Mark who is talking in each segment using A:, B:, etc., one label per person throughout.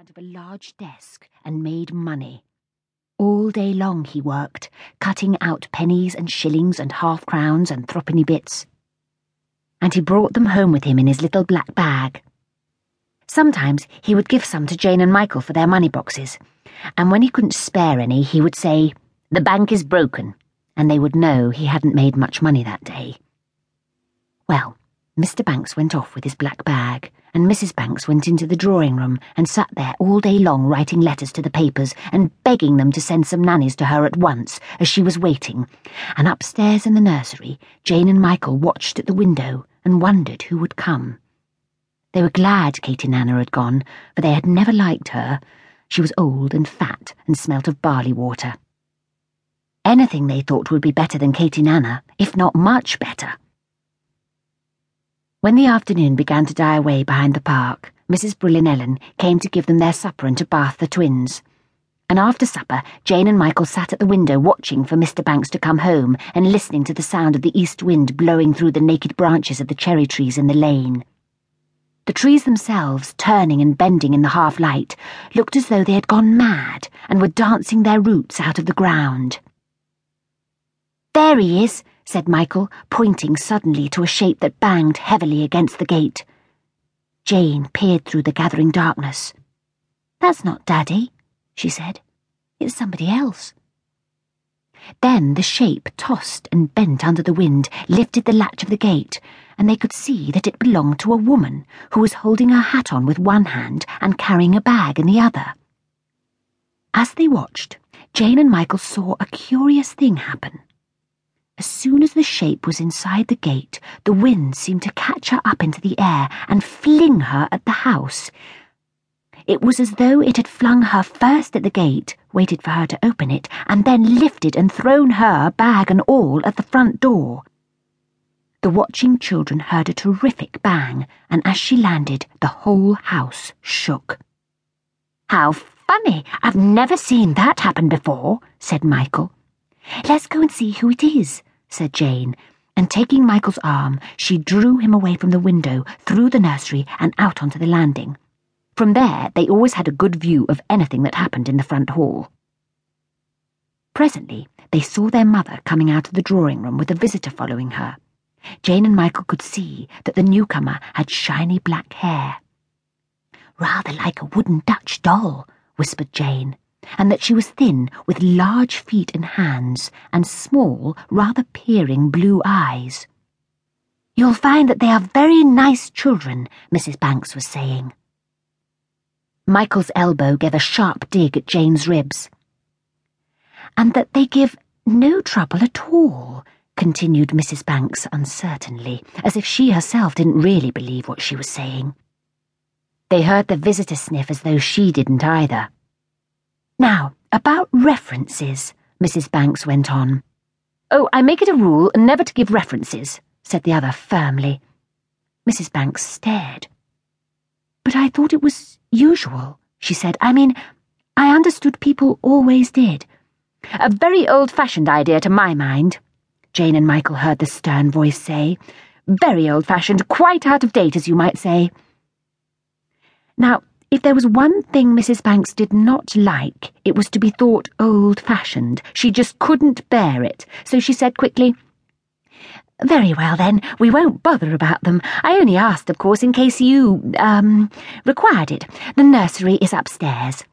A: front of a large desk and made money. All day long he worked, cutting out pennies and shillings and half crowns and threepenny bits. And he brought them home with him in his little black bag. Sometimes he would give some to Jane and Michael for their money boxes, and when he couldn't spare any, he would say, The bank is broken, and they would know he hadn't made much money that day. Well, Mr. Banks went off with his black bag, and Mrs. Banks went into the drawing room and sat there all day long writing letters to the papers and begging them to send some nannies to her at once as she was waiting. And upstairs in the nursery, Jane and Michael watched at the window and wondered who would come. They were glad Katie Nanna had gone, for they had never liked her. She was old and fat and smelt of barley water. Anything they thought would be better than Katie Nanna, if not much better. When the afternoon began to die away behind the park, Mrs. Ellen came to give them their supper and to bath the twins. And after supper, Jane and Michael sat at the window watching for Mr. Banks to come home and listening to the sound of the east wind blowing through the naked branches of the cherry trees in the lane. The trees themselves, turning and bending in the half light, looked as though they had gone mad and were dancing their roots out of the ground. There he is, said Michael, pointing suddenly to a shape that banged heavily against the gate. Jane peered through the gathering darkness. That's not Daddy, she said. It's somebody else. Then the shape tossed and bent under the wind, lifted the latch of the gate, and they could see that it belonged to a woman who was holding her hat on with one hand and carrying a bag in the other. As they watched, Jane and Michael saw a curious thing happen. As soon as the shape was inside the gate, the wind seemed to catch her up into the air and fling her at the house. It was as though it had flung her first at the gate, waited for her to open it, and then lifted and thrown her, bag and all, at the front door. The watching children heard a terrific bang, and as she landed, the whole house shook. How funny! I've never seen that happen before, said Michael. Let's go and see who it is, said Jane, and taking Michael's arm, she drew him away from the window, through the nursery, and out onto the landing. From there, they always had a good view of anything that happened in the front hall. Presently, they saw their mother coming out of the drawing room with a visitor following her. Jane and Michael could see that the newcomer had shiny black hair. Rather like a wooden Dutch doll, whispered Jane and that she was thin, with large feet and hands, and small, rather peering blue eyes. You'll find that they are very nice children, Mrs. Banks was saying. Michael's elbow gave a sharp dig at Jane's ribs. And that they give no trouble at all, continued Mrs. Banks uncertainly, as if she herself didn't really believe what she was saying. They heard the visitor sniff as though she didn't either. Now, about references, Mrs. Banks went on. Oh, I make it a rule never to give references, said the other firmly. Mrs. Banks stared. But I thought it was usual, she said. I mean, I understood people always did. A very old-fashioned idea to my mind, Jane and Michael heard the stern voice say. Very old-fashioned, quite out of date, as you might say. Now, if there was one thing Mrs. Banks did not like, it was to be thought old-fashioned. She just couldn't bear it, so she said quickly, Very well, then, we won't bother about them. I only asked, of course, in case you, um, required it. The nursery is upstairs.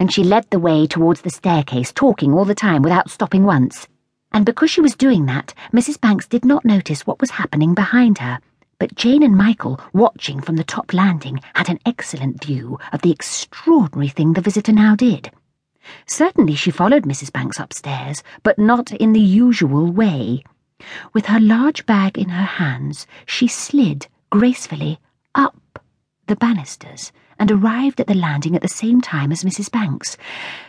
A: And she led the way towards the staircase, talking all the time without stopping once. And because she was doing that, Mrs. Banks did not notice what was happening behind her but Jane and Michael, watching from the top landing, had an excellent view of the extraordinary thing the visitor now did. Certainly she followed Mrs. Banks upstairs, but not in the usual way. With her large bag in her hands, she slid gracefully up the banisters and arrived at the landing at the same time as Mrs. Banks.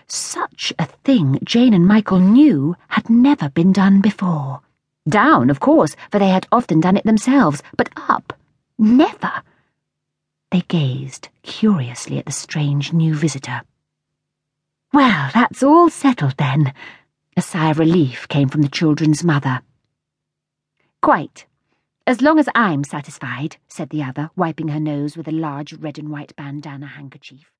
A: Such a thing Jane and Michael knew had never been done before. Down, of course, for they had often done it themselves, but up, never. They gazed curiously at the strange new visitor. Well, that's all settled then. A sigh of relief came from the children's mother. Quite. As long as I'm satisfied, said the other, wiping her nose with a large red and white bandana handkerchief.